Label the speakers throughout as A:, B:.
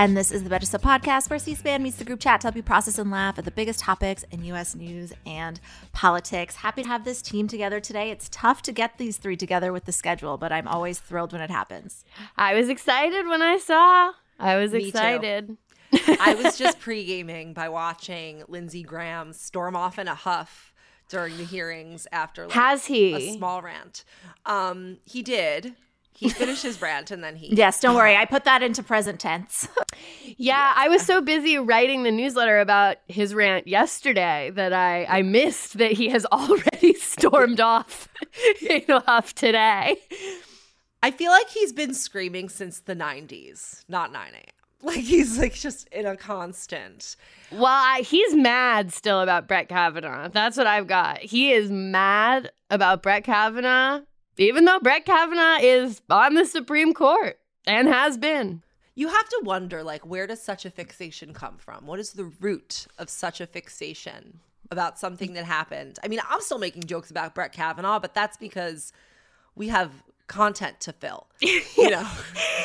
A: And this is the Betches Sup Podcast, where C-SPAN meets the group chat to help you process and laugh at the biggest topics in U.S. news and politics. Happy to have this team together today. It's tough to get these three together with the schedule, but I'm always thrilled when it happens.
B: I was excited when I saw. I was
C: Me
B: excited.
C: I was just pre-gaming by watching Lindsey Graham storm off in a huff during the hearings after like,
B: Has he?
C: a small rant. Um, he did. He finished his rant and then he
A: Yes, don't worry. I put that into present tense.
B: Yeah, I was so busy writing the newsletter about his rant yesterday that I, I missed that he has already stormed off in a huff today.
C: I feel like he's been screaming since the 90s, not 9 a.m. Like he's like just in a constant.
B: Well, I, he's mad still about Brett Kavanaugh. That's what I've got. He is mad about Brett Kavanaugh, even though Brett Kavanaugh is on the Supreme Court and has been.
C: You have to wonder like where does such a fixation come from? What is the root of such a fixation about something that happened? I mean, I'm still making jokes about Brett Kavanaugh, but that's because we have content to fill. You know.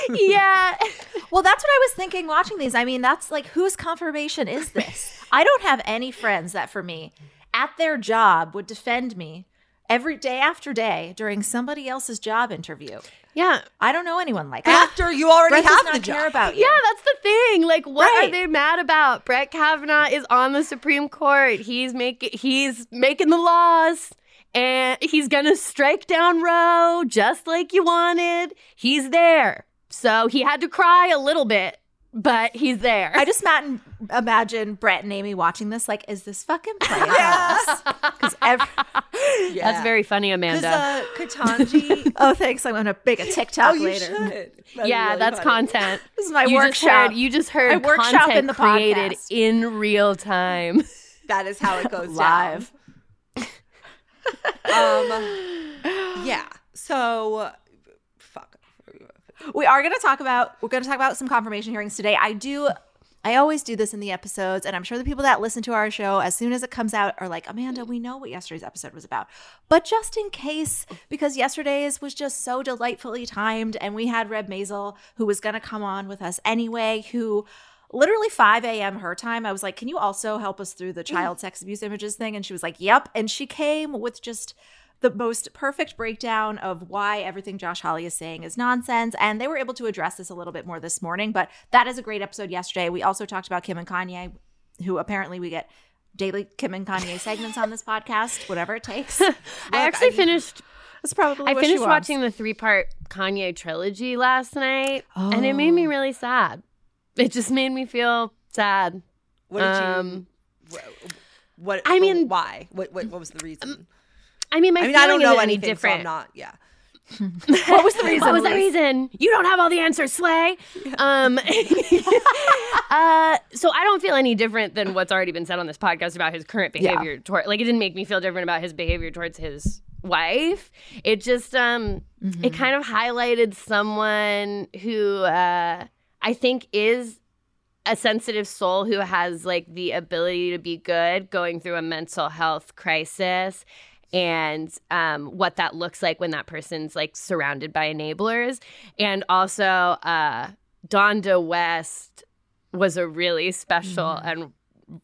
B: Yeah.
A: Well, that's what I was thinking watching these. I mean, that's like, whose confirmation is this? I don't have any friends that, for me, at their job would defend me every day after day during somebody else's job interview.
B: Yeah.
A: I don't know anyone like that.
C: After you already
A: Brett
C: have the
A: care
C: job.
A: about you.
B: Yeah, that's the thing. Like, what
A: Right.
B: are they mad about? Brett Kavanaugh is on the Supreme Court. He's making he's making the laws, and he's gonna strike down Roe just like you wanted. He's there, so he had to cry a little bit, but he's there.
A: I just mat- imagine Brett and Amy watching this. Like, is this fucking playing us? Because every
C: Yeah.
B: That's very funny, Amanda.
C: uh, Ketanji.
A: oh, thanks. I'm gonna make a TikTok
C: oh, you
A: later.
C: should.
B: Yeah,
C: really
B: that's
C: funny.
B: content.
A: This is my
B: you
A: workshop.
B: Just heard, you just heard
A: I workshop
B: content
A: in the
B: created
A: podcast.
B: in real time.
C: That is how it goes
A: Live.
C: Down. Um, yeah. So, fuck.
A: we are going to talk about we're going to talk about some confirmation hearings today i do i always do this in the episodes and i'm sure the people that listen to our show as soon as it comes out are like amanda we know what yesterday's episode was about but just in case because yesterday's was just so delightfully timed and we had reb mazel who was going to come on with us anyway who literally 5 a.m. her time. I was like, Can you also help us through the mm-hmm. child sex abuse images thing? And she was like, Yep. And she came with just the most perfect breakdown of why everything Josh Hawley is saying is nonsense. And they were able to address this a little bit more this morning. But that is a great episode yesterday. We also talked about Kim and Kanye, who apparently we get daily Kim and Kanye segments on this podcast, whatever it takes.
B: I actually finished
A: That's probably
B: I finished watching the three part Kanye trilogy last night, and it made me
A: Oh.
B: really sad. It just made me feel sad.
C: What did
B: Um,
C: you. wh- What?
B: I mean-
C: why? What? What, what was the reason?
B: I mean, my
C: I mean, I don't know
B: isn't any
C: anything, so. I'm not. Yeah.
A: what was the reason?
B: what was the reason? You don't have all the answers, Slay. Um, uh, so I don't feel any different than what's already been said on this podcast about his current
A: Yeah.
B: behavior toward. Like, it didn't make me feel different about his behavior towards his wife. It just um,
A: Mm-hmm.
B: it kind of highlighted someone who uh, I think is a sensitive soul who has like the ability to be good going through a mental health crisis and um, what that looks like when that person's like surrounded by enablers and also uh, donda west was a really special
C: Mm-hmm.
B: and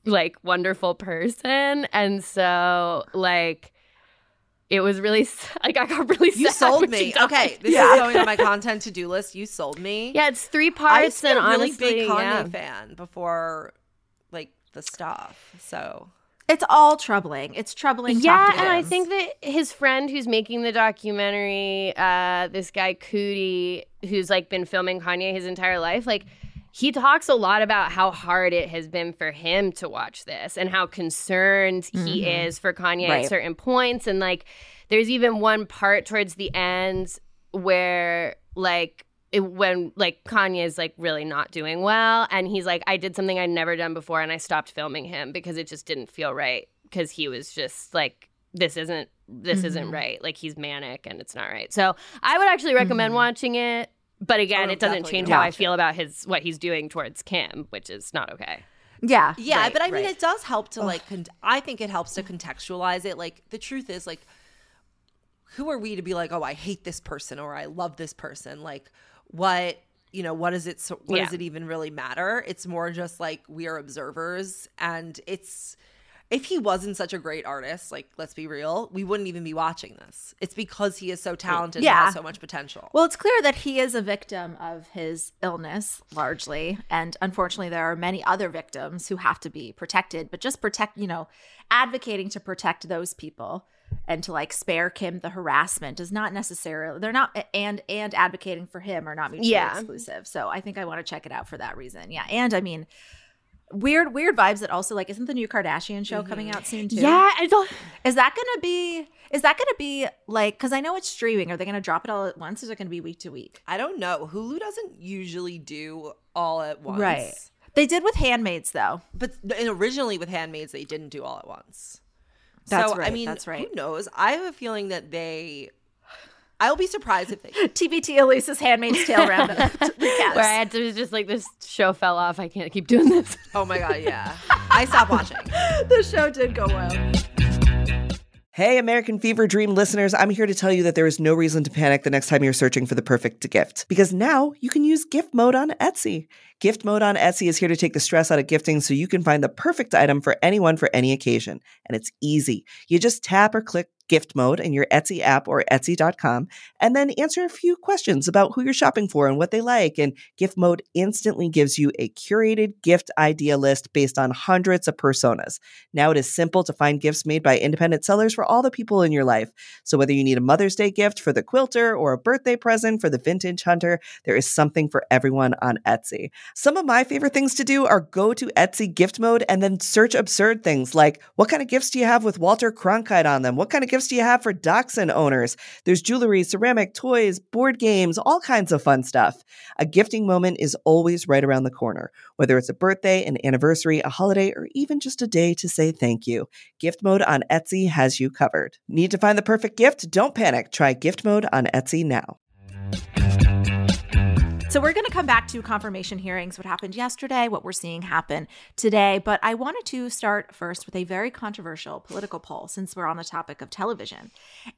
B: like wonderful person and so like it was really like i got really
C: You sold me. Okay, this
A: Yeah.
C: is going on my content to do list. You sold me.
B: yeah it's three parts
C: to be
B: and
C: a really
B: honestly
C: big Kanye
B: yeah.
C: fan before like the stuff. So
A: It's all troubling. It's troubling.
B: Yeah, and I think that his friend who's making the documentary, uh, this guy Coodie, who's like been filming Kanye his entire life, like he talks a lot about how hard it has been for him to watch this and how concerned he is for Kanye
A: Right.
B: at certain points. And like there's even one part towards the end where like it, when like Kanye is like really not doing well and he's like I did something I'd never done before and I stopped filming him because it just didn't feel right because he was just like this isn't this isn't right like he's manic and it's not right. So I would actually recommend watching it but again
C: I'm
B: it doesn't change how I
C: watch
B: feel about his what he's doing towards Kim which is not okay.
A: yeah,
C: Yeah,
A: right,
C: but I mean,
A: right.
C: it does help to like. Con- I think it helps to contextualize it. Like the truth is, like, who are we to be like, oh, I hate this person or I love this person? Like, what you know, what does it? What does it even really matter? It's more just like we are observers, and it's. If he wasn't such a great artist, like let's be real, we wouldn't even be watching this. It's because he is so talented and
A: Yeah.
C: has so much potential.
A: Well, it's clear that he is a victim of his illness largely. And unfortunately, there are many other victims who have to be protected, but just protect, you know, advocating to protect those people and to like spare Kim the harassment is not necessarily, they're not, and, and advocating for him are not mutually
B: Yeah.
A: exclusive. So I think I want to check it out for that reason. Yeah. And I mean, weird, weird vibes that also like, isn't the new Kardashian show coming mm-hmm. out soon too?
B: Yeah, I
A: Is that gonna be? Is that gonna be like? Because I know it's streaming. Are they gonna drop it all at once? Or is it gonna be week to week?
C: I don't know. Hulu doesn't usually do all at once,
A: Right. They did with Handmaids though.
C: But originally with Handmaids, they didn't do all at once.
A: That's
C: so, I
A: right,
C: mean,
A: that's right.
C: Who knows? I have a feeling that they. I'll be surprised if they.
A: TBT Alise's Handmaid's Tale roundup recaps.
B: where I had to just like this show fell off. I can't keep doing this.
C: Oh my god! Yeah, I stopped watching.
A: the show did go well.
D: Hey, American Fever Dream listeners, I'm here to tell you that there is no reason to panic the next time you're searching for the perfect gift. Because now you can use gift mode on Etsy. Gift mode on Etsy is here to take the stress out of gifting so you can find the perfect item for anyone for any occasion. And it's easy. You just tap or click gift mode in your Etsy app or Etsy.com and then answer a few questions about who you're shopping for and what they like. And gift mode instantly gives you a curated gift idea list based on hundreds of personas. Now it is simple to find gifts made by independent sellers for all the people in your life. So whether you need a Mother's Day gift for the quilter or a birthday present for the vintage hunter, there is something for everyone on Etsy. Some of my favorite things to do are go to Etsy gift mode and then search absurd things like what kind of gifts do you have with Walter Cronkite on them? What kind of gifts do you have for dachshund owners? There's jewelry, ceramic, toys, board games, all kinds of fun stuff. A gifting moment is always right around the corner, whether it's a birthday, an anniversary, a holiday, or even just a day to say thank you. Gift mode on Etsy has you covered. Need to find the perfect gift? Don't panic. Try gift mode on Etsy now.
A: So we're going to come back to confirmation hearings, what happened yesterday, what we're seeing happen today. But I wanted to start first with a very controversial political poll since we're on the topic of television.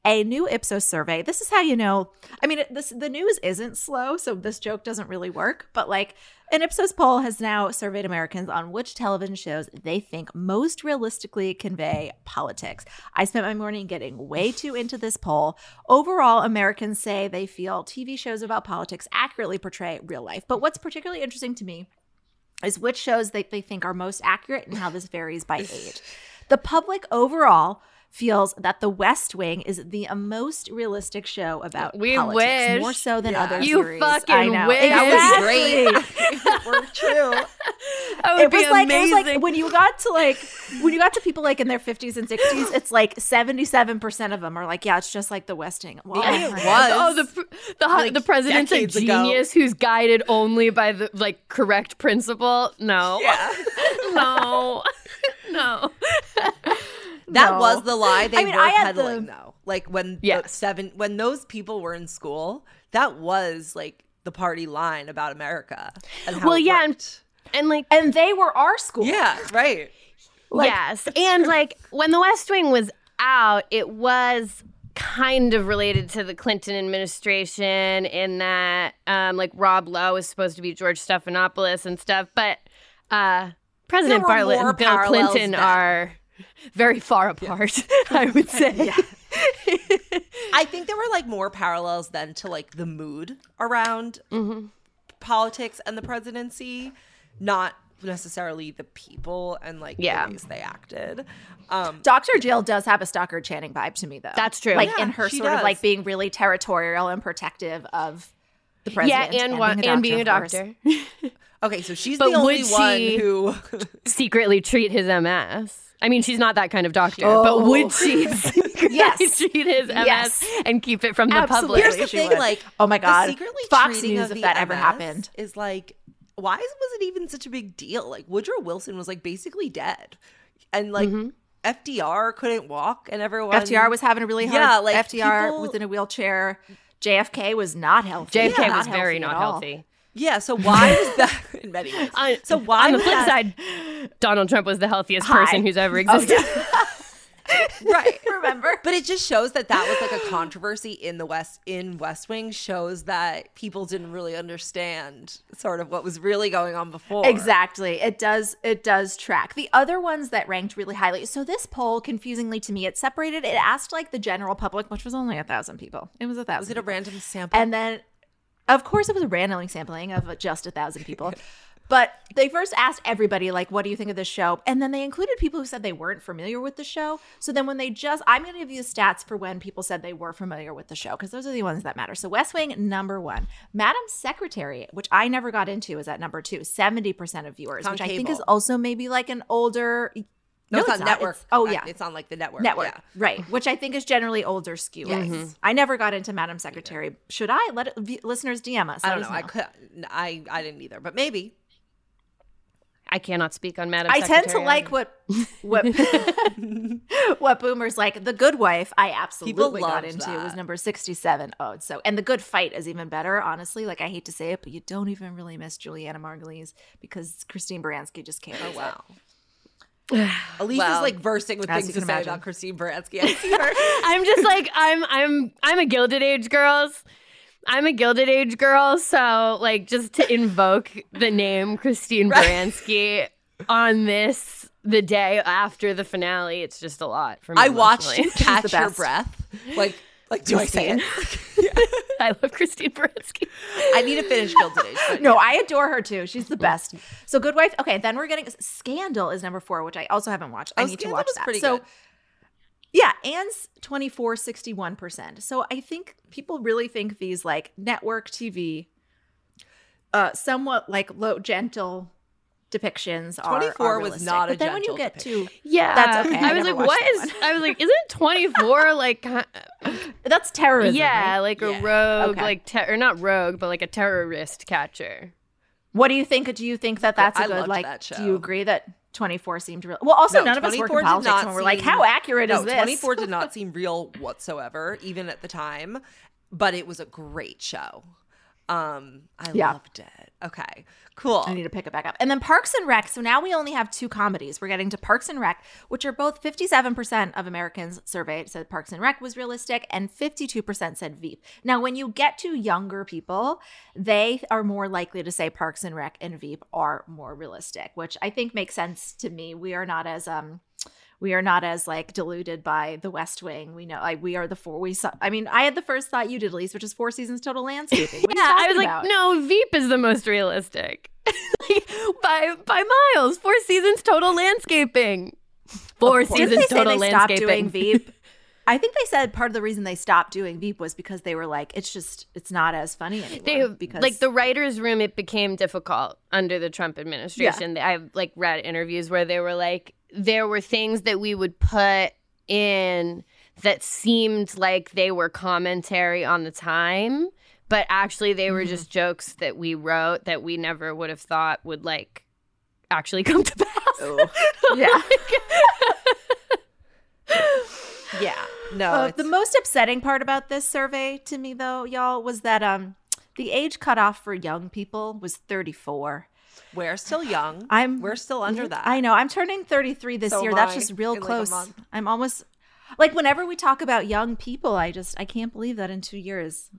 A: A new Ipsos survey. This is how you know. I mean, this the news isn't slow, so this joke doesn't really work. But like an Ipsos poll has now surveyed Americans on which television shows they think most realistically convey politics. I spent my morning getting way too into this poll. Overall, Americans say they feel TV shows about politics accurately portray real life. But what's particularly interesting to me is which shows they think are most accurate and how this varies by age. The public overall feels that The West Wing is the most realistic show about
B: We
A: politics,
B: wish.
A: more so than
C: Yeah.
A: other
B: You
A: series.
B: fucking
A: I know.
B: wish.
C: That was great. We're true.
B: That would
A: It
B: be
A: was like
B: amazing.
A: it was like when you got to like when you got to people like in their 50s and 60s, it's like 77% of them are like, yeah, it's just like the West Wing. Well,
C: Maybe it was.
B: Oh, the the
C: Like,
B: the president's a
C: decades ago.
B: genius who's guided only by the like correct principle. No,
C: Yeah.
B: no, no.
C: That
A: No.
C: was the lie they
A: I mean,
C: were
A: I had
C: peddling,
A: the-
C: though. Like when the
B: Yes.
C: seven, when those people were in school, that was like the party line about America. And how
B: Well, yeah, and- And like,
A: And they were our school.
C: yeah, right.
B: yes, and like when the West Wing was out, it was kind of related to the Clinton administration in that um like Rob Lowe is supposed to be George Stephanopoulos and stuff, but uh President
C: were Bartlet
B: and Bill Clinton
C: then.
B: are very far apart, I would say.
C: I think there were like more parallels then to like the mood around
B: Mm-hmm.
C: politics and the presidency, not necessarily the people and like
B: Yeah.
C: the ways they acted. Um,
A: Dr. Jill does have a Stockard Channing vibe to me, though.
B: That's true.
A: Like
C: Yeah,
A: in her sort of like being really territorial and protective of the
B: yeah,
A: president.
B: and, wa- and being a
A: of course.
B: doctor.
C: okay, so she's
B: But
C: the only one
B: she-
C: who.
B: secretly treat his MS. I mean, she's not that kind of doctor,
A: Oh.
B: but would she secretly
A: Yes.
B: treat his MS
A: Yes.
B: and keep it from the
A: Absolutely.
B: public?
C: Here's the
A: she
C: thing,
A: would.
C: like,
A: Oh my God.
C: secretly
A: Fox
C: treating
A: News if
C: the
A: that ever happened.
C: is like, why was it even such a big deal? Like Woodrow Wilson was like basically dead, and like
A: Mm-hmm.
C: FDR couldn't walk, and everyone
A: FDR was having a really hard.
C: Yeah, like,
A: FDR
C: people-
A: was in a wheelchair. JFK was not healthy.
B: JFK
A: Not
B: was very
A: healthy
B: not healthy.
C: Yeah, so why is that in many ways?
B: On,
C: so why
B: on the flip
C: that-
B: side, Donald Trump was the healthiest
A: Hi.
B: person who's ever existed.
C: Oh, right?
A: Remember?
C: But it just shows that that was like a controversy in the West in West Wing. Shows that people didn't really understand sort of what was really going on before.
A: Exactly. It does it does track. The other ones that ranked really highly. So this poll, confusingly to me, it separated, it asked like the general public, which was only a thousand people. It was a thousand.
C: Was it a
A: people.
C: random sample?
A: And then of course it was a random sampling of just a thousand people. But they first asked everybody, like, what do you think of this show? And then they included people who said they weren't familiar with the show. So then when they just, I'm going to give you the stats for when people said they were familiar with the show, because those are the ones that matter. So West Wing, number one. Madam Secretary, which I never got into, is at number two, 70% of viewers, which I think is also maybe like an older.
C: No, it's, on
A: not.
C: network.
A: It's- oh, yeah.
C: it's on like the network.
A: Network,
C: Yeah.
A: right? Which I think is generally older skew.
C: Yes. Mm-hmm.
A: I never got into Madam Secretary. Should I let it, v- listeners DM us?
C: I don't
A: us
C: know. I could. I I didn't either, but maybe.
B: I cannot speak on Madam Secretary.
A: I tend to
B: Secretary.
A: like what what what boomers like. The Good Wife, I absolutely got
C: loved
A: into. It was number sixty-seven. Oh, so and the Good Fight is even better. Honestly, like I hate to say it, but you don't even really miss Julianna Margulies because Christine Baranski just carries.
C: Oh
A: it.
C: Wow. Alise
A: Well,
C: is like bursting with things to say
A: imagine.
C: about Christine Baranski. I see her.
B: I'm just like I'm I'm I'm a Gilded Age girls. I'm a Gilded Age girl, so like just to invoke the name Christine Baranski on this the day after the finale, it's just a lot for me.
C: I watched you catch your breath. Like like do I say it?
B: I love Christine Baranski.
C: I need to finish Gilded Age. but
A: No,
C: yeah.
A: I adore her too. She's the best. So Good Wife. Okay, then we're getting Scandal is number four, which I also haven't watched. I
C: Oh,
A: need to watch
C: was
A: that.
C: pretty
A: so
C: good.
A: yeah, Anne's 24, 61%. So I think people really think these like network TV, uh, somewhat like low gentle depictions are
C: 24
A: are
C: was
A: realistic.
C: not a
A: But then when you
C: gentle
A: get to
B: Yeah,
A: That's okay. I
B: I was
A: never
B: like, what is what? I was like, isn't 24 like?
A: that's terrorism.
B: yeah,
A: right?
B: like a rogue,
A: Okay.
B: like ter- or not rogue, but like a terrorist catcher.
A: What do you think? Do you think that that's a
C: I
A: good like?
C: that
A: Do you agree that 24 seemed real? Well, also
C: No,
A: none of us work
C: 24
A: in politics, and we're like, how accurate
C: no,
A: is this?
C: 24 did not seem real whatsoever, even at the time, but it was a great show. Um, I
A: Yeah.
C: loved it. Okay, cool.
A: I need to pick it back up. And then Parks and Rec. So now we only have two comedies. We're getting to Parks and Rec, which are both 57% of Americans surveyed said Parks and Rec was realistic, and 52% said Veep. Now, when you get to younger people, they are more likely to say Parks and Rec and Veep are more realistic, which I think makes sense to me. We are not as um we are not as like deluded by the West Wing. We know like we are the four. We saw. I mean, I had the first thought you did, Alise, which is Four Seasons Total Landscaping. What are you
B: Yeah, I was
A: talking
B: like, no, Veep is the most realistic. like, by by miles. Four seasons total landscaping. Four seasons total landscaping.
A: doing Veep? I think they said part of the reason they stopped doing Veep was because they were like, it's just, it's not as funny anymore.
B: They
A: because
B: like the writers' room. It became difficult under the Trump administration. I've like read interviews where they were like, there were things that we would put in that seemed like they were commentary on the time, but actually they
A: Mm-hmm.
B: were just jokes that we wrote that we never would have thought would like actually come to pass.
A: yeah.
C: yeah, no,
A: Uh, the most upsetting part about this survey to me, though, y'all, was that um the age cutoff for young people was 34.
C: We're still young.
A: I'm
C: we're still under that.
A: I know. I'm turning 33 this
C: So
A: year. That's
C: I,
A: just real
C: in, like,
A: close. I'm almost like whenever we talk about young people, I just I can't believe that in two years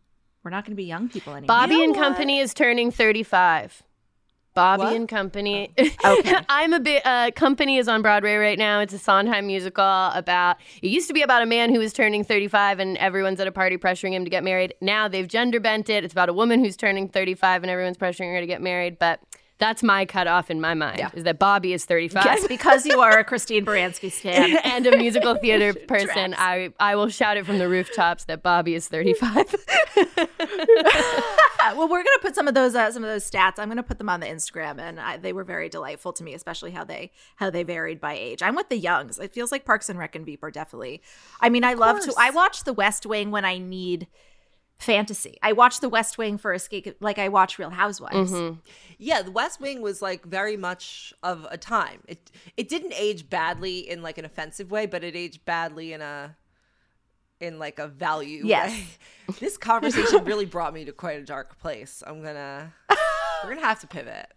A: we're not going to be young people anymore.
B: Bobby
C: know
B: and
C: what?
B: Company is turning 35. Bobby
C: What?
B: and Company.
A: Okay.
B: I'm a bit. Uh, Company is on Broadway right now. It's a Sondheim musical about. It used to be about a man who was turning 35 and everyone's at a party pressuring him to get married. Now they've gender bent it. It's about a woman who's turning 35 and everyone's pressuring her to get married. But That's my cutoff in my mind.
A: Yeah.
B: Is that Bobby is 35.
A: Yes, because you are a Christine Baranski stan.
B: and a musical theater person. I I will shout it from the rooftops that Bobby is 35.
A: well, we're gonna put some of those uh, some of those stats. I'm gonna put them on the Instagram, and I, they were very delightful to me, especially how they how they varied by age. I'm with the youngs. It feels like Parks and Rec and Veep are definitely. I mean, I love to. I watch The West Wing when I need fantasy. I watch The West Wing for escape, like I watch Real Housewives.
B: Mm-hmm.
C: Yeah, the West Wing was like very much of a time. It it didn't age badly in like an offensive way, but it aged badly in a in like a value
A: Yes.
C: way. This conversation really brought me to quite a dark place. I'm gonna we're gonna have to pivot.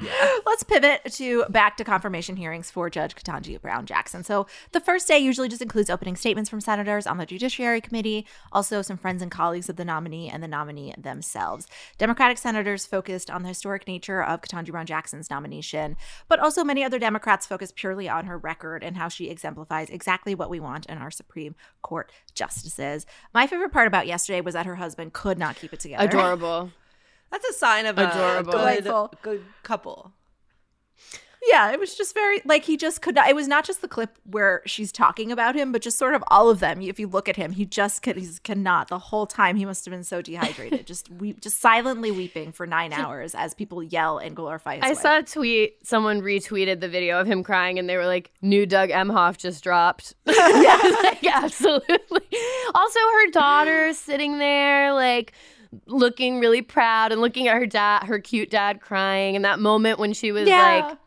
A: Let's pivot to back to confirmation hearings for Judge Ketanji Brown Jackson. So the first day usually just includes opening statements from senators on the Judiciary Committee, also some friends and colleagues of the nominee and the nominee themselves. Democratic senators focused on the historic nature of Ketanji Brown Jackson's nomination, but also many other Democrats focused purely on her record and how she exemplifies exactly what we want in our Supreme Court justices. My favorite part about yesterday was that her husband could not keep it together.
B: Adorable.
C: That's a sign of a good,
A: Delightful.
C: good couple.
A: Yeah, it was just very like he just could not. It was not just the clip where she's talking about him, but just sort of all of them. If you look at him, he just could, he's cannot the whole time. He must have been so dehydrated, just weep, just silently weeping for nine hours as people yell and glorify his
B: I
A: wife.
B: saw a tweet. Someone retweeted the video of him crying, and they were like, "New Doug Emhoff just dropped." yeah, like, absolutely. Also, her daughter sitting there, like looking really proud and looking at her dad, her cute dad, crying. And that moment when she was
A: Yeah.
B: like,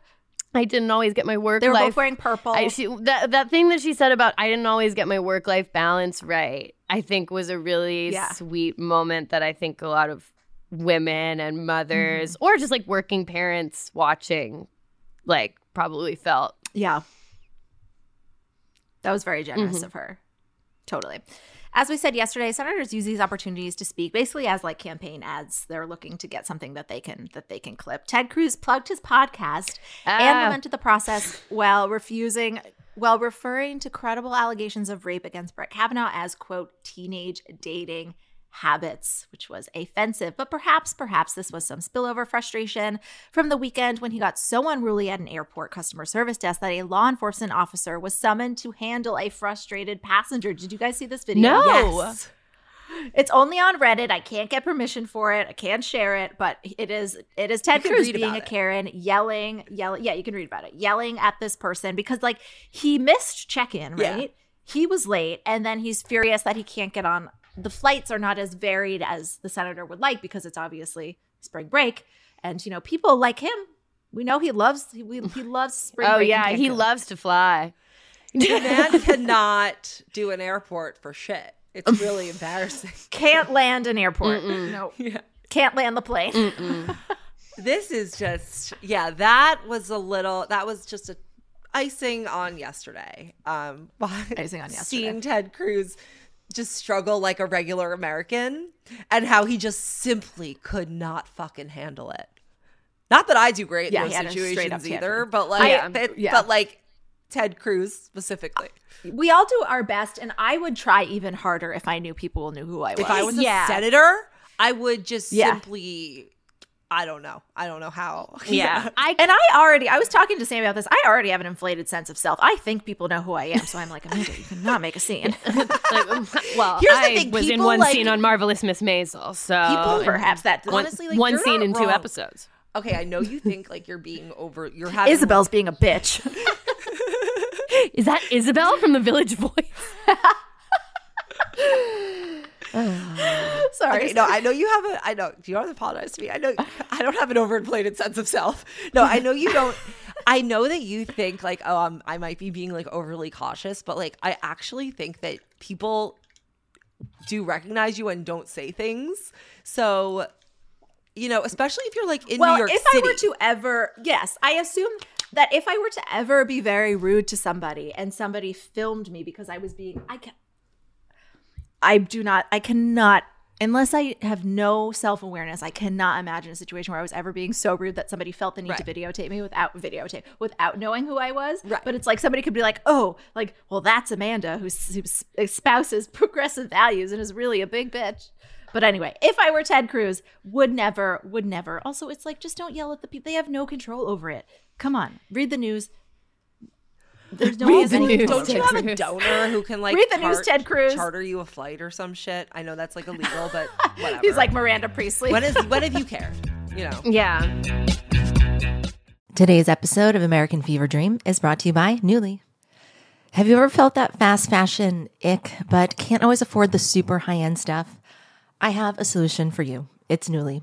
B: "I didn't always get my work
A: they were
B: life."
A: both wearing purple.
B: I, she, that that thing that she said about I didn't always get my work life balance right. I think was a really
A: Yeah.
B: sweet moment that I think a lot of women and mothers
A: Mm-hmm.
B: or just like working parents watching like probably felt.
A: Yeah. That was very generous
B: Mhm.
A: of her. Totally. As we said yesterday, senators use these opportunities to speak basically as like campaign ads. They're looking to get something that they can that they can clip. Ted Cruz plugged his podcast and
B: Ah.
A: lamented the process while refusing while referring to credible allegations of rape against Brett Kavanaugh as quote teenage dating habits, which was offensive. But perhaps, perhaps this was some spillover frustration from the weekend when he got so unruly at an airport customer service desk that a law enforcement officer was summoned to handle a frustrated passenger. Did you guys see this video?
B: No.
A: Yes. It's only on Reddit. I can't get permission for it. I can't share it, but it is it is Ted Cruz being a
C: it.
A: Karen, yelling, yelling. Yeah, you can read about it. Yelling at this person because like he missed check-in,
C: Yeah.
A: right? He was late and then he's furious that he can't get on the flights are not as varied as the senator would like because it's obviously spring break and you know people like him we know he loves he, he loves spring
B: Oh
A: break in
B: yeah, he loves to fly.
C: The man cannot do an airport for shit. It's really embarrassing.
A: can't land an airport no
C: Yeah.
A: can't land the plane
C: This is just yeah, that was a little that was just a icing on yesterday. Um
A: Icing on yesterday.
C: seeing Ted Cruz just struggle like a regular American and how he just simply could not fucking handle it. Not that I do great
A: Yeah,
C: in those
A: had a straight up
C: situations either, but like
B: Yeah.
C: but,
A: Yeah.
C: but like Ted Cruz specifically.
A: we all do our best and i would try even harder if i knew people knew who i was
C: If I was a
A: yeah
C: senator, I would just simply I don't know. I don't know how.
B: Yeah. I
A: and I already, I was talking to Sam about this. I already have an inflated sense of self. I think people know who I am. So I'm like, Amanda, you cannot make a scene.
B: like, well,
C: Here's the
B: I
C: thing,
B: was in one
C: like-
B: scene on Marvelous Miss Maisel, so
A: People, perhaps that
B: one,
C: Honestly, like,
B: one scene in two episodes.
C: Okay, I know you think like you're being over. You're having
A: Isabel's being a bitch.
B: Is that Isabel from The Village Voice?
A: Sorry.
C: Okay, no, I know you have a. I know. Do you want to apologize to me? I know I don't have an overinflated sense of self. No, I know you don't. I know that you think like, oh, um, I might be being like overly cautious, but like, I actually think that people do recognize you and don't say things. So, you know, especially if you're like in
A: well,
C: New York
A: if
C: City.
A: I were to ever, yes, I assume that if I were to ever be very rude to somebody and somebody filmed me because I was being, I can, I do not, I cannot, unless I have no self awareness, I cannot imagine a situation where I was ever being so rude that somebody felt the need to videotape me without videotape, without knowing who I was.
C: Right.
A: But it's like somebody could be like, oh, like, well, that's Amanda who, who espouses progressive values and is really a big bitch. But anyway, if I were Ted Cruz, would never, would never. Also, it's like just don't yell at the people. They have no control over it. Come on, read the news. There's no
B: Read the
A: any
B: news,
C: Don't you have
A: it.
C: a donor who can like
A: Read the news, Ted Cruz.
C: charter you a flight or some shit? I know that's like illegal, but whatever.
A: He's like Miranda Priestly.
C: when is when have you cared? You know.
B: Yeah.
E: Today's episode of American Fever Dream is brought to you by Newly. Have you ever felt that fast fashion ick, but can't always afford the super high end stuff? I have a solution for you. It's Newly.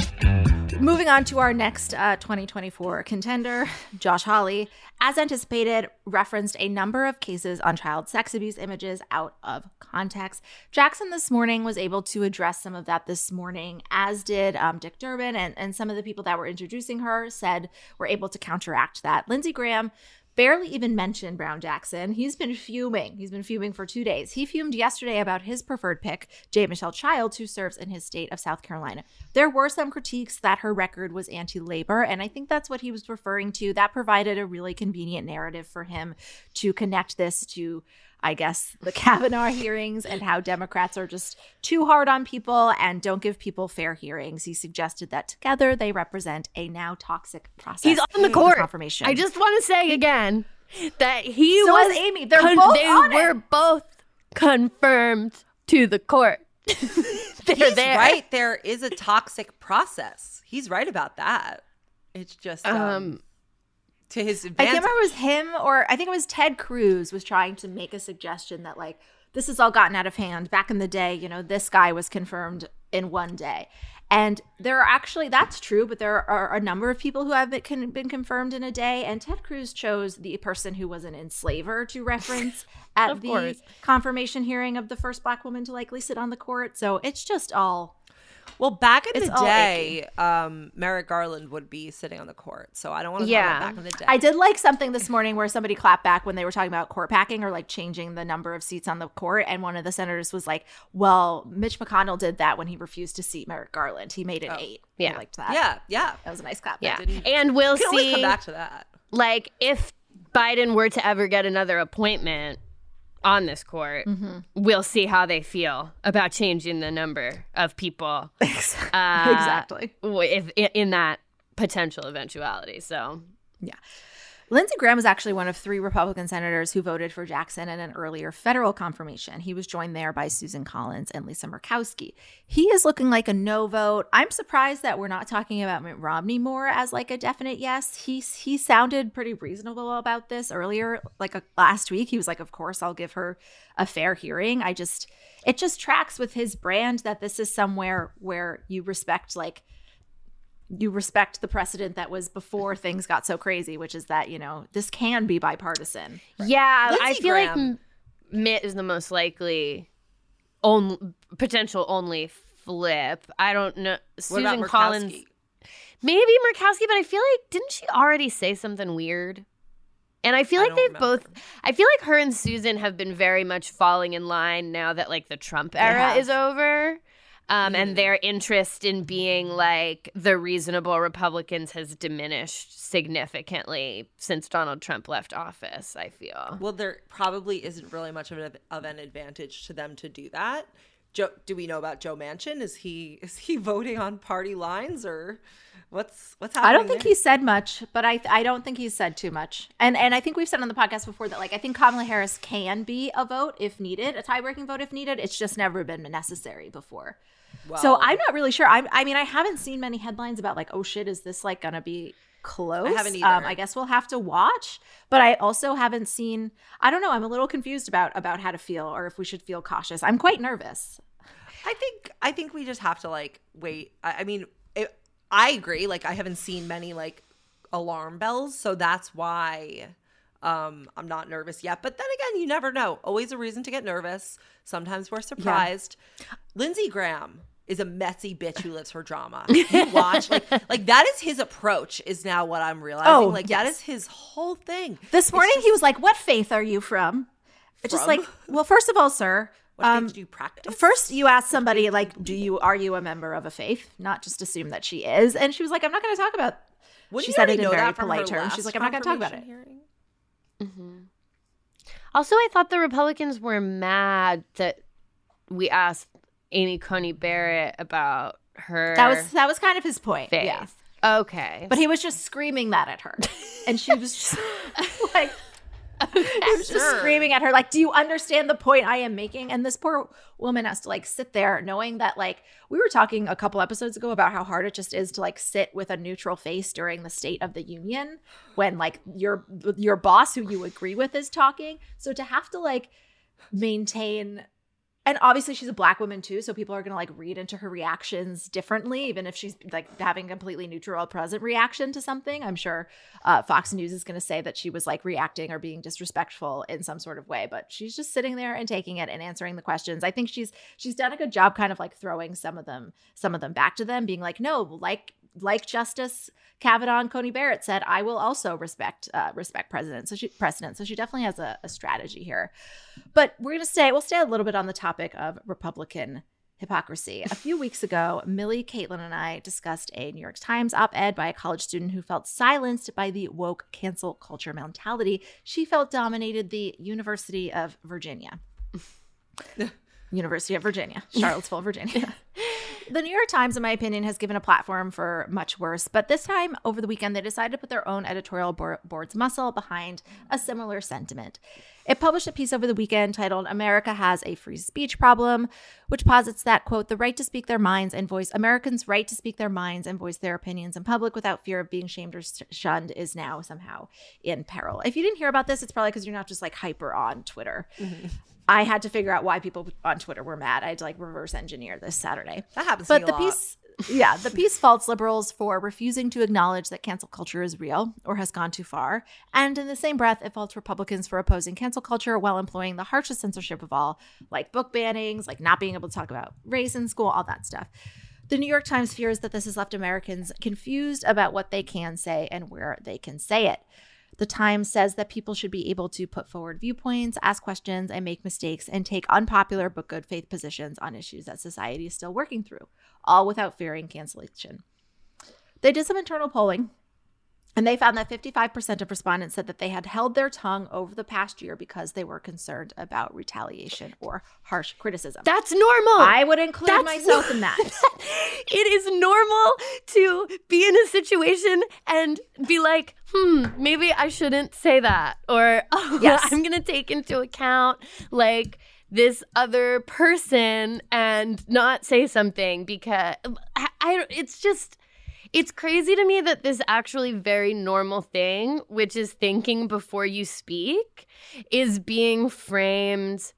A: Moving on to our next uh, 2024 contender, Josh Hawley, as anticipated, referenced a number of cases on child sex abuse images out of context. Jackson this morning was able to address some of that this morning, as did um, Dick Durbin, and, and some of the people that were introducing her said were able to counteract that. Lindsey Graham barely even mentioned Brown Jackson. He's been fuming. He's been fuming for two days. He fumed yesterday about his preferred pick, J. Michelle Childs, who serves in his state of South Carolina. There were some critiques that her record was anti labor, and I think that's what he was referring to. That provided a really convenient narrative for him to connect this to. I guess the Kavanaugh hearings and how Democrats are just too hard on people and don't give people fair hearings. He suggested that together they represent a now toxic process.
B: He's on the court.
A: Confirmation.
B: I just want to say again that he
A: So
B: was
A: Amy. They're both
B: they
A: on it.
B: were both confirmed to the court. They're
C: He's
B: there.
C: right. There is a toxic process. He's right about that. It's just um,
B: Um,
C: to his
A: I
C: advantage.
A: can't remember it was him or I think it was Ted Cruz was trying to make a suggestion that like this has all gotten out of hand. Back in the day, you know, this guy was confirmed in one day. And there are actually that's true, but there are a number of people who have been, can, been confirmed in a day. And Ted Cruz chose the person who was an enslaver to reference at the
B: course.
A: confirmation hearing of the first black woman to likely sit on the court. So it's just all
C: Well, back in
A: It's
C: the day, um, Merrick Garland would be sitting on the court. So I don't want to
B: Yeah.
C: talk about back in the day.
A: I did like something this morning where somebody clapped back when they were talking about court packing or like changing the number of seats on the court. And one of the senators was like, well, Mitch McConnell did that when he refused to seat Merrick Garland. He made it eight.
B: Yeah.
A: I liked that.
C: Yeah, yeah.
A: That was a nice clap.
B: yeah. And we'll
C: can
B: see
C: come back to that.
B: like if Biden were to ever get another appointment on this court,
A: Mm-hmm.
B: we'll see how they feel about changing the number of people uh,
A: exactly.
B: w- if in that potential eventuality. So
A: Lindsey Graham was actually one of three Republican senators who voted for Jackson in an earlier federal confirmation. He was joined there by Susan Collins and Lisa Murkowski. He is looking like a no vote. I'm surprised that we're not talking about Mitt Romney more as like a definite yes. He he sounded pretty reasonable about this earlier, like a, last week. He was like, "Of course, I'll give her a fair hearing." I just it just tracks with his brand that this is somewhere where you respect like you respect the precedent that was before things got so crazy, which is that, you know, this can be bipartisan.
B: yeah, I feel like
C: Graham.
B: M- Mitt is the most likely on potential only flip. I don't know.
C: What
B: Susan
C: about
B: Collins,
C: Murkowski?
B: maybe Murkowski, but I feel like didn't she already say something weird? And I feel like
C: don't
B: they've
C: remember.
B: both. I feel like her and Susan have been very much falling in line now that like the Trump era is over. Um, and their interest in being like the reasonable Republicans has diminished significantly since Donald Trump left office, I feel.
C: Well, there probably isn't really much of an, of an advantage to them to do that. Joe, do we know about Joe Manchin? Is he is he voting on party lines or what's what's happening?
A: I don't think
C: there?
A: he said much, but I I don't think he said too much. And and I think we've said on the podcast before that like I think Kamala Harris can be a vote if needed, a tie-breaking vote if needed. It's just never been necessary before. so I'm not really sure. I I mean I haven't seen many headlines about like oh shit is this like going to be close?
C: haven't
A: Um. I guess we'll have to watch, but I also haven't seen I don't know, I'm a little confused about about how to feel or if we should feel cautious. I'm quite nervous.
C: I think I think we just have to like wait. I, I mean, it, I agree. Like I haven't seen many like alarm bells, so that's why um I'm not nervous yet. But then again, you never know. Always a reason to get nervous. Sometimes we're surprised. Lindsey Graham is a messy bitch who lives for drama. You watch like like that is his approach. Is now what I'm realizing.
A: Oh,
C: like that
A: yes.
C: is his whole thing.
A: This morning he was like, "What faith are you from?" It's just like, well, first of all, sir,
C: What faith
A: um,
C: do you practice?
A: first you ask somebody like, "Do you are you a member of a faith?" Not just assume that she is. And she was like, "I'm not going to talk about."
C: Wouldn't
A: she said it in
C: know
A: very
C: that
A: polite terms. She's like, "I'm not going to talk about it."
C: confirmation hearing?
B: Also, I thought the Republicans were mad that we asked Amy Coney Barrett about her.
A: That was that was kind of his point.
B: faith.
A: Yeah.
B: Okay.
A: But he was just screaming that at her. And she was just like he was just
B: Sure.
A: screaming at her like, "Do you understand the point I am making?" And this poor woman has to like sit there knowing that like we were talking a couple episodes ago about how hard it just is to like sit with a neutral face during the state of the union when like your your boss who you agree with is talking. So to have to like maintain and obviously she's a black woman too so people are to like read into her reactions differently even if she's like having a completely neutral present reaction to something. I'm sure uh, fox news is to say that she was like reacting or being disrespectful in some sort of way but she's just sitting there and taking it and answering the questions. I think she's she's done a good job kind of like throwing some of them some of them back to them being like no like like Justice Kavanaugh and Coney Barrett said, I will also respect uh, respect president. So she precedent. So she definitely has a, a strategy here. But we're gonna stay. We'll stay a little bit on the topic of Republican hypocrisy. A few weeks ago, Millie, Caitlin, and I discussed a New York Times op-ed by a college student who felt silenced by the woke cancel culture mentality. She felt dominated the University of Virginia. University of Virginia, Charlottesville, Virginia. the New York Times, in my opinion, has given a platform for much worse. But this time, over the weekend, they decided to put their own editorial board, board's muscle behind a similar sentiment. It published a piece over the weekend titled America Has a Free Speech Problem, which posits that, quote, the right to speak their minds and voice, Americans' right to speak their minds and voice their opinions in public without fear of being shamed or shunned is now somehow in peril. If you didn't hear about this, it's probably because you're not just like hyper on Twitter. Mm-hmm. I had to figure out why people on Twitter were mad. I had to like reverse engineer this Saturday.
C: That happens to
A: But the
C: lot.
A: piece, yeah, the piece faults liberals for refusing to acknowledge that cancel culture is real or has gone too far. And in the same breath, it faults Republicans for opposing cancel culture while employing the harshest censorship of all, like book bannings, like not being able to talk about race in school, all that stuff. The New York Times fears that this has left Americans confused about what they can say and where they can say it. The Times says that people should be able to put forward viewpoints, ask questions, and make mistakes and take unpopular but good faith positions on issues that society is still working through, all without fearing cancellation. They did some internal polling and they found that 55% of respondents said that they had held their tongue over the past year because they were concerned about retaliation or harsh criticism.
B: That's normal.
A: I would include
B: That's
A: myself
B: nor-
A: in that.
B: it is normal to be in a situation and be like, hmm, maybe I shouldn't say that. Or oh,
A: Yes.
B: I'm going to take into account like this other person and not say something because I, I it's just it's crazy to me that this actually very normal thing, which is thinking before you speak, is being framed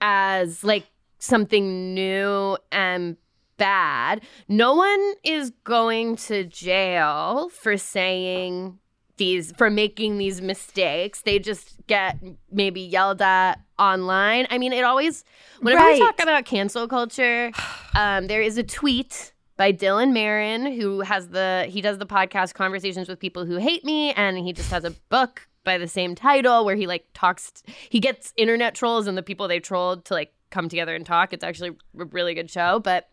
B: as like something new and bad. No one is going to jail for saying these for making these mistakes. They just get maybe yelled at online. I mean, it always whenever we talk about cancel culture, um, there is a tweet by Dylan Marron who has the he does the podcast conversations with people who hate me and he just has a book by the same title where he like talks he gets internet trolls and the people they trolled to like come together and talk. It's actually a really good show, but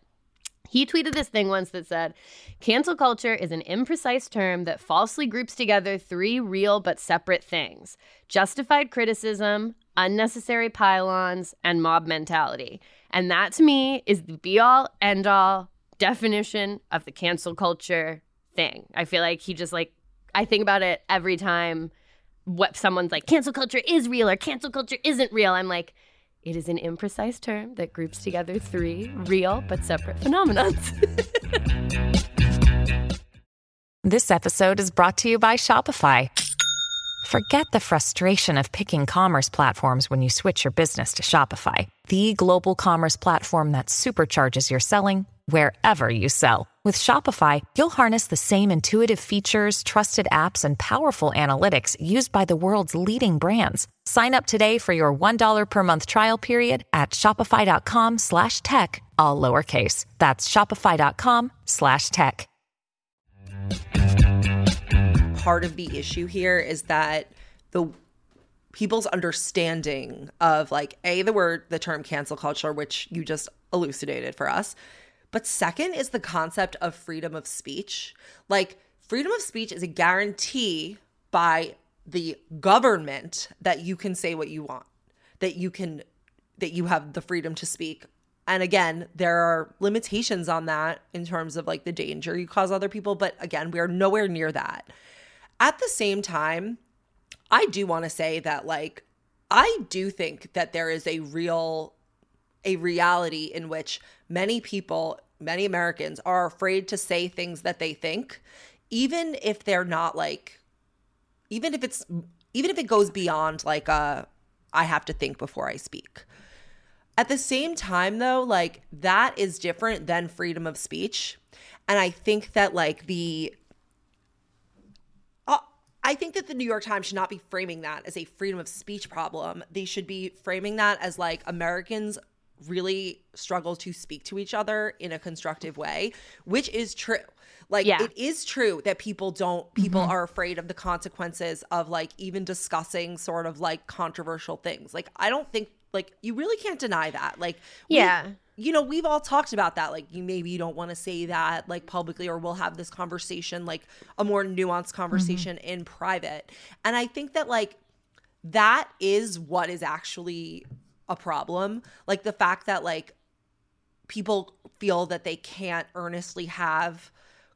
B: He tweeted this thing once that said, Cancel culture is an imprecise term that falsely groups together three real but separate things justified criticism, unnecessary pile-ons, and mob mentality. And that to me is the be all, end all definition of the cancel culture thing. I feel like he just like, I think about it every time what someone's like, cancel culture is real or cancel culture isn't real. I'm like, it is an imprecise term that groups together three real but separate phenomenons.
F: This episode is brought to you by Shopify. Forget the frustration of picking commerce platforms when you switch your business to Shopify, the global commerce platform that supercharges your selling wherever you sell. With Shopify, you'll harness the same intuitive features, trusted apps, and powerful analytics used by the world's leading brands. Sign up today for your $1 per month trial period at shopify.com slash tech, all lowercase. That's shopify.com slash tech.
C: Part of the issue here is that the people's understanding of like a the word the term cancel culture which you just elucidated for us but second is the concept of freedom of speech. Like, freedom of speech is a guarantee by the government that you can say what you want, that you can, that you have the freedom to speak. And again, there are limitations on that in terms of like the danger you cause other people. But again, we are nowhere near that. At the same time, I do want to say that like, I do think that there is a real a reality in which many people, many Americans are afraid to say things that they think, even if they're not like, even if it's, even if it goes beyond like a, I have to think before I speak. At the same time, though, like that is different than freedom of speech. And I think that like the, uh, I think that the New York Times should not be framing that as a freedom of speech problem. They should be framing that as like Americans really struggle to speak to each other in a constructive way, which is true. Like yeah. it is true that people don't people mm-hmm. are afraid of the consequences of like even discussing sort of like controversial things. Like I don't think like you really can't deny that. Like
B: Yeah.
C: You know, we've all talked about that. Like you maybe you don't want to say that like publicly or we'll have this conversation like a more nuanced conversation mm-hmm. in private. And I think that like that is what is actually a problem. Like the fact that like people feel that they can't earnestly have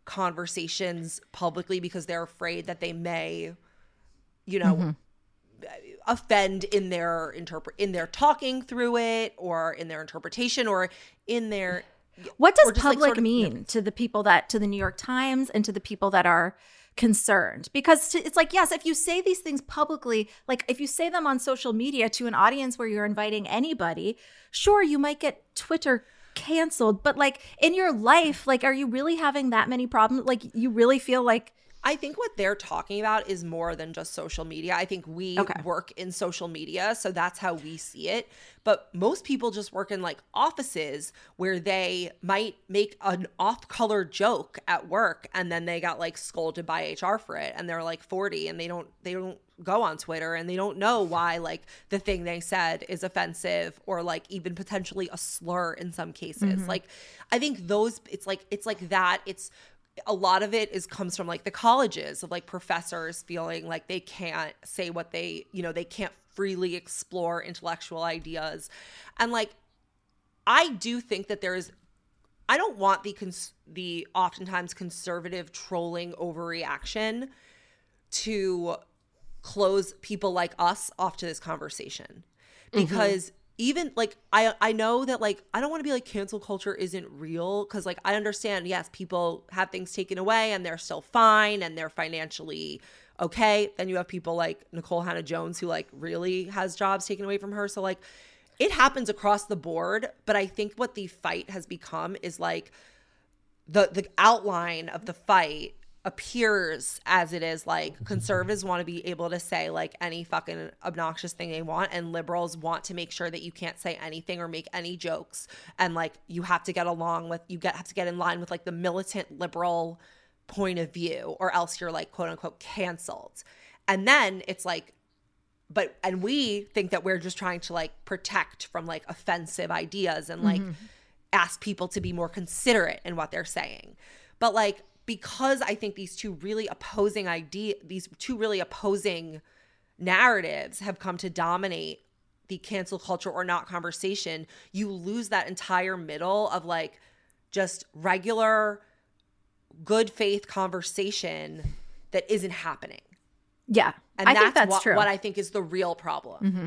C: conversations publicly because they're afraid that they may you know mm-hmm. offend in their interpret in their talking through it or in their interpretation or in their
A: what does public like sort of, mean you know, to the people that to the New York Times and to the people that are concerned because it's like yes if you say these things publicly like if you say them on social media to an audience where you're inviting anybody sure you might get twitter canceled but like in your life like are you really having that many problems like you really feel like
C: I think what they're talking about is more than just social media. I think we okay. work in social media, so that's how we see it. But most people just work in like offices where they might make an off color joke at work and then they got like scolded by HR for it and they're like 40 and they don't they don't go on Twitter and they don't know why like the thing they said is offensive or like even potentially a slur in some cases. Mm-hmm. Like I think those it's like it's like that. It's a lot of it is comes from like the colleges of like professors feeling like they can't say what they you know they can't freely explore intellectual ideas and like i do think that there's i don't want the cons- the oftentimes conservative trolling overreaction to close people like us off to this conversation mm-hmm. because mm-hmm even like I I know that like I don't want to be like cancel culture isn't real cuz like I understand yes people have things taken away and they're still fine and they're financially okay. Then you have people like Nikole Hannah-Jones who like really has jobs taken away from her. So like it happens across the board but I think what the fight has become is like the the outline of the fight appears as it is like conservatives want to be able to say like any fucking obnoxious thing they want and liberals want to make sure that you can't say anything or make any jokes and like you have to get along with you get have to get in line with like the militant liberal point of view or else you're like quote unquote canceled and then it's like but and we think that we're just trying to like protect from like offensive ideas and like mm-hmm ask people to be more considerate in what they're saying. But like because I think these two really opposing idea these two really opposing narratives have come to dominate the cancel culture or not conversation, you lose that entire middle of like just regular good faith conversation that isn't happening.
A: Yeah.
C: And
A: I
C: that's,
A: think that's
C: what,
A: true.
C: what I think is the real problem.
A: Mm-hmm.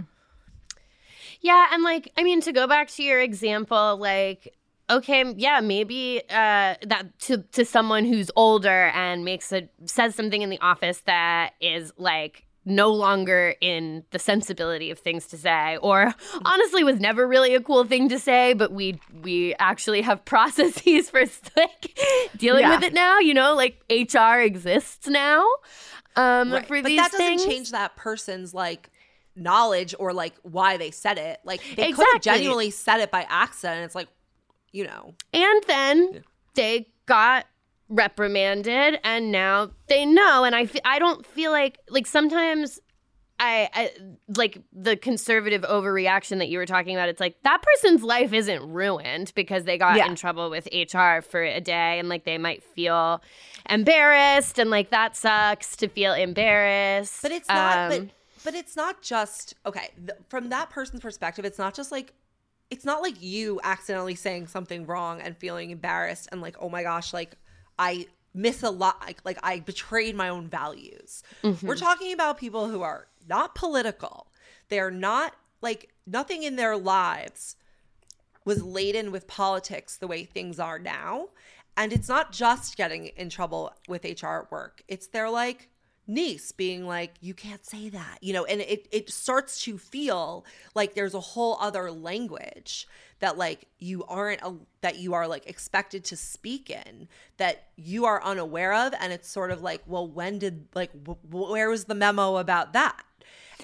B: Yeah, and like I mean to go back to your example, like okay, yeah, maybe uh, that to to someone who's older and makes a says something in the office that is like no longer in the sensibility of things to say or honestly was never really a cool thing to say but we we actually have processes for like dealing
C: Yeah.
B: with it now you know like hr exists now um
C: Right.
B: for
C: but
B: these
C: that doesn't
B: things
C: change that person's like knowledge or like why they said it. Like they could have genuinely said it by accident. It's like, you know,
B: And then they got reprimanded and now they know and I I don't feel like like sometimes I, I like the conservative overreaction that you were talking about it's like that person's life isn't ruined because they got
A: Yeah.
B: in trouble with HR for a day and like they might feel embarrassed and like that sucks to feel embarrassed
C: But it's not.
B: Um,
C: but but it's not just okay. Th- from that person's perspective, it's not just like it's not like you accidentally saying something wrong and feeling embarrassed and like oh my gosh, like I miss a lot. Like, like I betrayed my own values.
B: Mm-hmm.
C: We're talking about people who are not political. They're not like nothing in their lives was laden with politics the way things are now. And it's not just getting in trouble with HR at work. It's their like niece being like, you can't say that, you know, and it, it starts to feel like there's a whole other language that like you aren't, a, that you are like expected to speak in that you are unaware of. And it's sort of like, well, when did, like, w- where was the memo about that?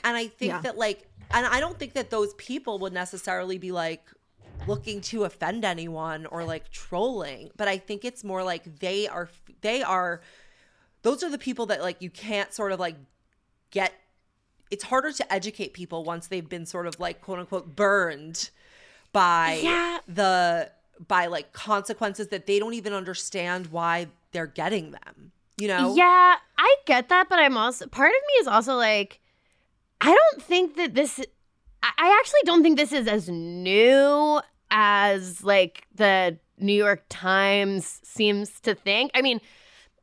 C: And I think
A: Yeah.
C: that like, and I don't think that those people would necessarily be like, looking to offend anyone or like trolling but i think it's more like they are they are those are the people that like you can't sort of like get it's harder to educate people once they've been sort of like quote unquote burned by
B: Yeah.
C: the by like consequences that they don't even understand why they're getting them you know
B: Yeah, I get that, but I'm also part of me is also like, I don't think that this. I I actually don't think this is as new as like the New York Times seems to think. I mean.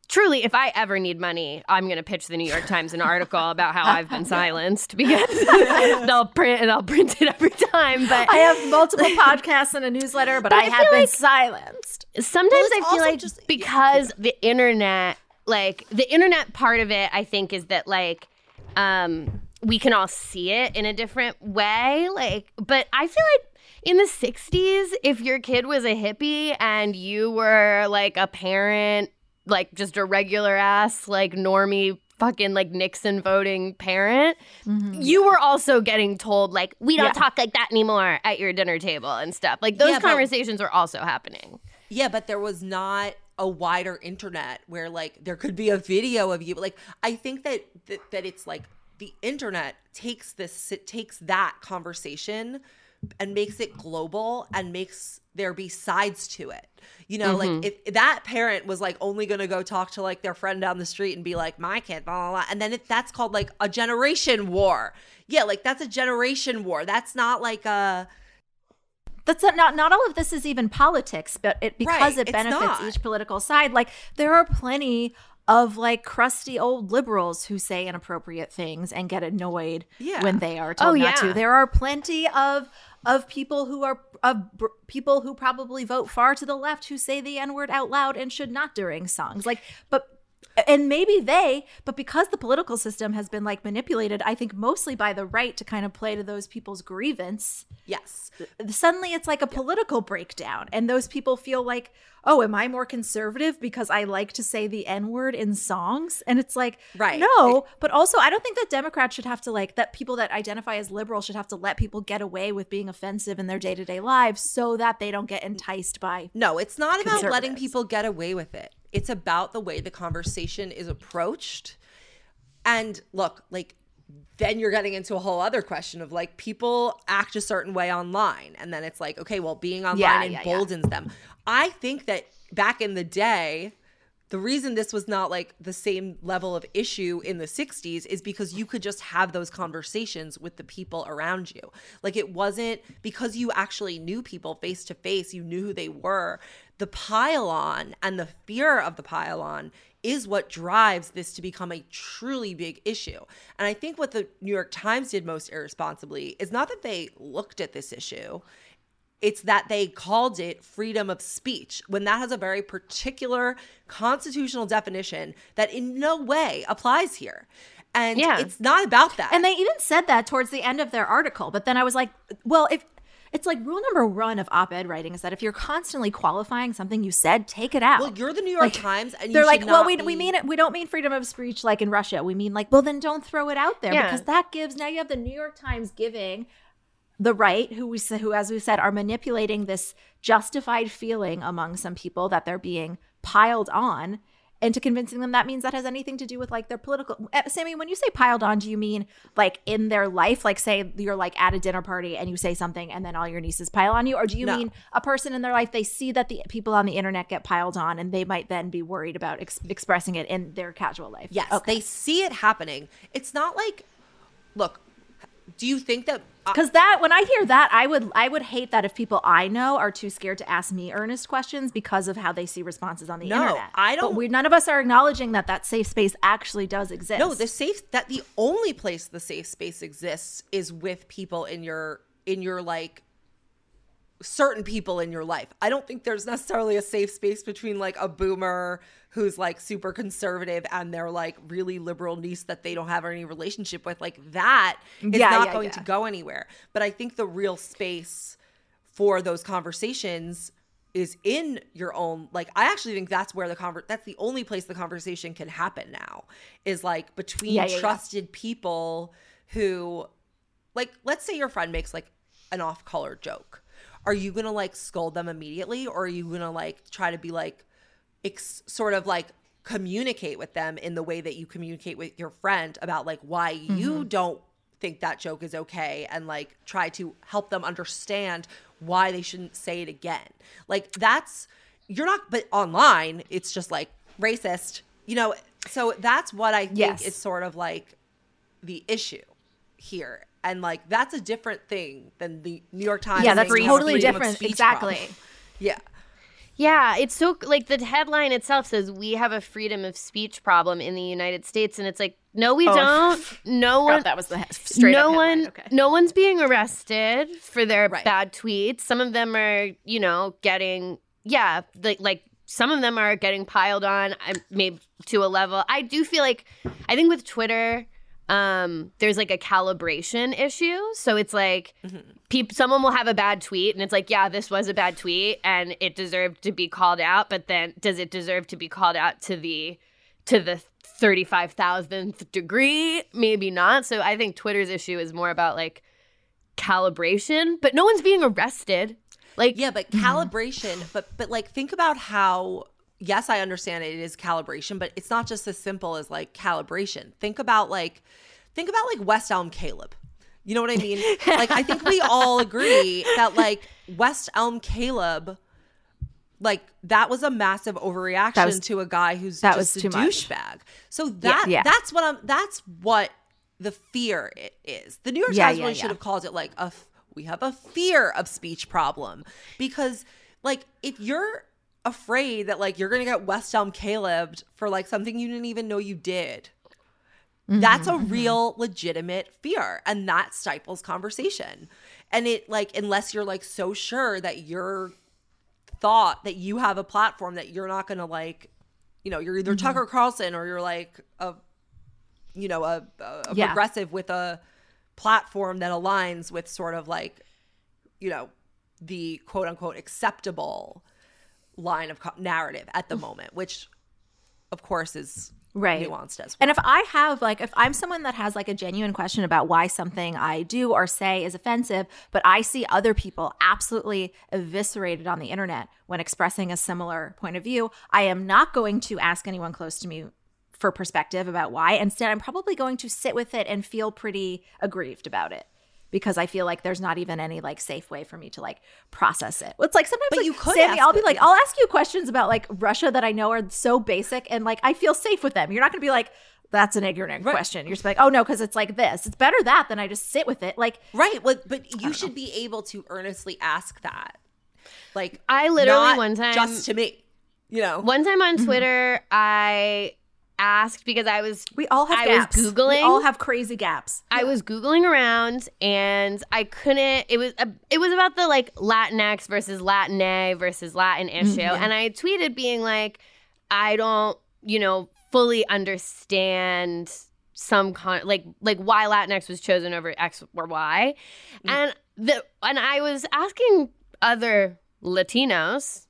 B: Truly, if I ever need money, I'm going to pitch the New York Times an article about how I've been silenced because they'll print and I'll print it every time. But
A: I have multiple podcasts and a newsletter, but,
B: But
A: I,
B: I
A: have been
B: like-
A: silenced.
B: sometimes
C: Well,
B: I feel like
C: just-
B: because the internet, like the internet part of it, I think is that like um we can all see it in a different way. Like, but I feel like in the 60s, if your kid was a hippie and you were like a parent, like just a regular ass, like normie fucking like Nixon voting parent, mm-hmm. you were also getting told like we don't
A: Yeah.
B: talk like that anymore at your dinner table and stuff. Like those
C: Yeah, but-
B: conversations are also happening.
C: Yeah, but there was not a wider internet where like there could be a video of you. Like I think that that, that it's like the internet takes this it takes that conversation and makes it global and makes there be sides to it. You know, like mm-hmm. if that parent was like only going to go talk to like their friend down the street and be like my kid blah blah blah and then it, that's called like a generation war. Yeah, like that's a generation war. That's not like a
A: That's not, not not all of this is even politics, but it because
C: Right,
A: it benefits each political side. Like there are plenty of like crusty old liberals who say inappropriate things and get annoyed
C: Yeah.
A: when they are told
B: Oh,
A: not
B: yeah.
A: to. There are plenty of of people who are of br- people who probably vote far to the left who say the n word out loud and should not during songs. Like, but and maybe they, but because the political system has been like manipulated, I think mostly by the right to kind of play to those people's grievance
C: yes.
A: suddenly it's like a political breakdown and those people feel like oh am i more conservative because i like to say the n word in songs and it's like
C: Right.
A: no but also i don't think that democrats should have to like that people that identify as liberal should have to let people get away with being offensive in their day-to-day lives so that they don't get enticed by
C: No, it's not about letting people get away with it. It's about the way the conversation is approached. And look, like then you're getting into a whole other question of like people act a certain way online and then it's like okay well being online
A: Yeah, yeah, yeah.
C: emboldens them i think that back in the day the reason this was not like the same level of issue in the 60s is because you could just have those conversations with the people around you. Like it wasn't because you actually knew people face to face, you knew who they were. The pile-on and the fear of the pile-on is what drives this to become a truly big issue. And I think what the New York Times did most irresponsibly is not that they looked at this issue, it's that they called it freedom of speech when that has a very particular constitutional definition that in no way applies here. And
A: Yeah.
C: it's not about that.
A: And they even said that towards the end of their article. But then I was like, well, if it's like rule number one of op-ed writing is that if you're constantly qualifying something you said, take it out.
C: well, you're the New York
A: Like,
C: Times, and
A: They're
C: you
A: like, well, we,
C: be-
A: we mean it. We don't mean freedom of speech like in Russia. We mean like, well, then don't throw it out there
B: Yeah.
A: because that gives now you have the New York Times giving the right who we who as we said are manipulating this justified feeling among some people that they're being piled on into convincing them that means that has anything to do with like their political Eh, Sami when you say piled on do you mean like in their life like say you're like at a dinner party and you say something and then all your nieces pile on you or do you
C: No.
A: mean a person in their life they see that the people on the internet get piled on and they might then be worried about ex- expressing it in their casual life
C: Yes,
A: okay
C: they see it happening. It's not like, look, do you think that uh,
A: because that when i hear that i would i would hate that if people i know are too scared to ask me earnest questions because of how they see responses on the
C: No,
A: internet
C: I don't- but
A: we none of us are acknowledging that that safe space actually does exist
C: No, the safe that the only place the safe space exists is with people in your in your like certain people in your life. I don't think there's necessarily a safe space between like a boomer who's like super conservative and their like really liberal niece that they don't have any relationship with. Like that is
A: Yeah,
C: not
A: yeah,
C: going
A: yeah.
C: to go anywhere. But I think the real space for those conversations is in your own like i actually think that's where the conver- that's the only place the conversation can happen now is like between
A: Yeah, yeah, yeah.
C: trusted people who like let's say your friend makes like an off-color joke are you gonna like scold them immediately or are you gonna like try to be like ex- sort of like communicate with them in the way that you communicate with your friend about like why you
A: Mm-hmm.
C: don't think that joke is okay and like try to help them understand why they shouldn't say it again. Like that's you're not but online it's just like racist, you know. So that's what I think
A: Yes.
C: is sort of like the issue here. And like that's a different thing than the New York Times.
A: yeah that's
C: saying we have a
A: totally different exactly
C: problem. Yeah.
B: Yeah, it's so like the headline itself says we have a freedom of speech problem in the United States, and it's like no, we
A: Oh,
B: don't. No one.
A: that was the straight
B: no one.
A: Okay.
B: No one's being arrested for their
C: Right.
B: bad tweets. Some of them are, you know, getting yeah, like like some of them are getting piled on. I maybe to a level. I do feel like I think with Twitter. Um, there's like a calibration issue. So it's like peop- someone will have a bad tweet and it's like, yeah, this was a bad tweet and it deserved to be called out, but then does it deserve to be called out to the to the 35,000th degree? Maybe not. So I think Twitter's issue is more about like calibration, but no one's being arrested. Like
C: Yeah, but calibration, but but like think about how yes, I understand it is calibration, but it's not just as simple as like calibration. Think about like think about like West Elm Caleb. You know what I mean? like I think we all agree that like West Elm Caleb like that was a massive overreaction
A: was-
C: to a guy who's
A: that
C: just
A: was
C: a douchebag. So that
A: yeah.
C: that's what I'm that's what the fear i- is. The New York
A: Yeah,
C: Times
A: yeah,
C: really
A: yeah.
C: should have called it like a we have a fear of speech problem because like if you're afraid that like you're gonna get West Elm Caleb for like something you didn't even know you did. Mm-hmm, That's a mm-hmm. real legitimate fear and that stifles conversation. And it like unless you're like so sure that your thought that you have a platform that you're not to like you know, you're either mm-hmm. Tucker Carlson or you're like a you know, a, a, a
A: Yeah.
C: progressive with a platform that aligns with sort of like you know, the quote unquote acceptable line of narrative at the moment, which of course is
A: Right.
C: nuanced as well.
A: And if I have like if I'm someone that has like a genuine question about why something I do or say is offensive, but I see other people absolutely eviscerated on the internet when expressing a similar point of view, I am not going to ask anyone close to me for perspective about why. Instead, I'm probably going to sit with it and feel pretty aggrieved about it because I feel like there's not even any like safe way for me to like process it. It's like sometimes
C: But
A: like,
C: you could Sami,
A: I'll be like, I'll ask you questions about like Russia that I know are so basic and like I feel safe with them. You're not gonna be like, that's an ignorant question. You're just like, oh no, because it's like this. It's better that than I just sit with it. Like
C: Right. Well, but you should be able to earnestly ask that. Like
B: I literally
C: not
B: one time
C: just to me. You know.
B: One time on mm-hmm. Twitter, I asked because I was
A: we all have
B: I
A: gaps.
B: was googling.
A: We all have crazy gaps.
B: I was googling around and I couldn't. It was a, it was about the like Latinx versus Latina versus Latin issue, mm-hmm,
A: yeah.
B: and I tweeted being like, I don't, you know, fully understand some con like like why Latinx was chosen over X or Y, mm. and the and I was asking other Latinos,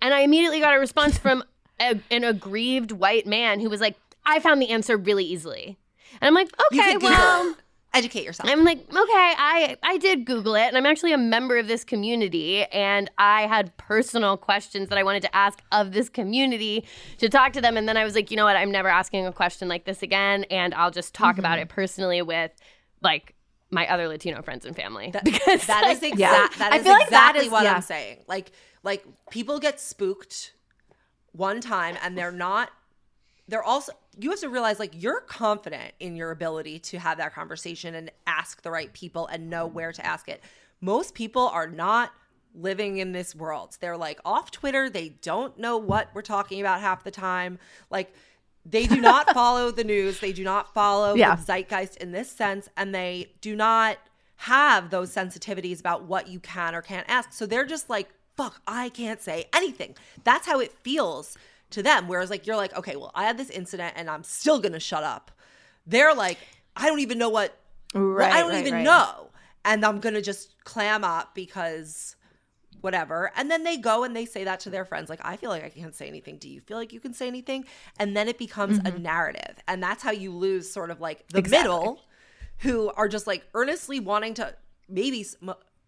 B: and I immediately got a response from a, an aggrieved white man who was like, I found the answer really easily. And I'm like, okay, well,
C: educate yourself.
B: I'm like, okay, I I did Google it, and I'm actually a member of this community, and I had personal questions that I wanted to ask of this community to talk to them, and then I was like, you know what, I'm never asking a question like this again, and I'll just talk about mm-hmm. it personally with like my other Latino friends and family. because
C: that is
B: like,
C: exact. That
A: I
C: is
A: feel like that
C: exactly
A: is-
C: what
A: yeah.
C: I'm saying. Like, like people get spooked one time, and they're not. They're also. You have to realize, like, you're confident in your ability to have that conversation and ask the right people and know where to ask it. Most people are not living in this world. They're like off Twitter. They don't know what we're talking about half the time. Like. They do not follow the news. They do not follow
A: Yeah.
C: the zeitgeist in this sense, and they do not have those sensitivities about what you can or can't ask. So they're just like, fuck, I can't say anything. That's how it feels to them. Whereas, like, you're like, okay, well, I had this incident and I'm still gonna shut up. They're like, I don't even know what, well,
A: Right,
C: I don't
A: right,
C: even
A: right.
C: know. And I'm gonna just clam up because whatever. And then they go and they say that to their friends, like, I feel like I can't say anything. Do you feel like you can say anything? And then it becomes a narrative. And that's how you lose sort of like the
A: Mm-hmm. Exactly.
C: middle who are just like earnestly wanting to maybe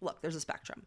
C: look, there's a spectrum.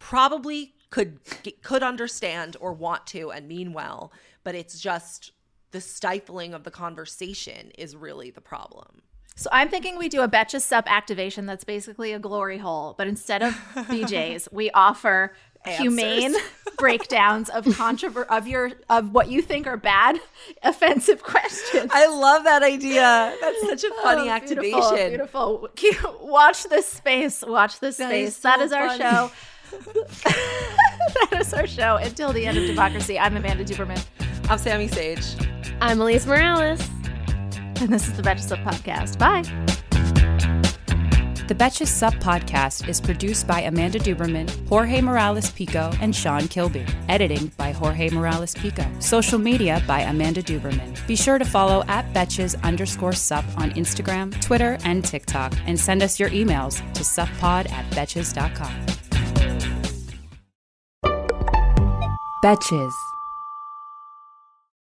C: Probably could could understand or want to and mean well, but it's just the stifling of the conversation is really the problem.
A: So I'm thinking we do a Betches Sup activation that's basically a glory hole, but instead of BJ's, we offer humane breakdowns of controver of your of what you think are bad, offensive questions.
C: I love that idea. That's such a funny
A: Oh,
C: activation.
A: Beautiful, beautiful. Watch this space. Watch this
C: That
A: space.
C: is so
A: that is our
C: funny.
A: show. that is our show. Until the end of democracy. I'm Amanda Duberman,
C: I'm Sami Sage.
B: I'm Alise Morales.
A: and this is the Betches Sup podcast. Bye.
G: The Betches Sup podcast is produced by Amanda Duberman, Jorge Morales Pico, and Sean Kilby. Editing by Jorge Morales Pico. Social media by Amanda Duberman. Be sure to follow at Betches underscore sup on Instagram, Twitter, and TikTok, and send us your emails to suppod at betches.com. Betches.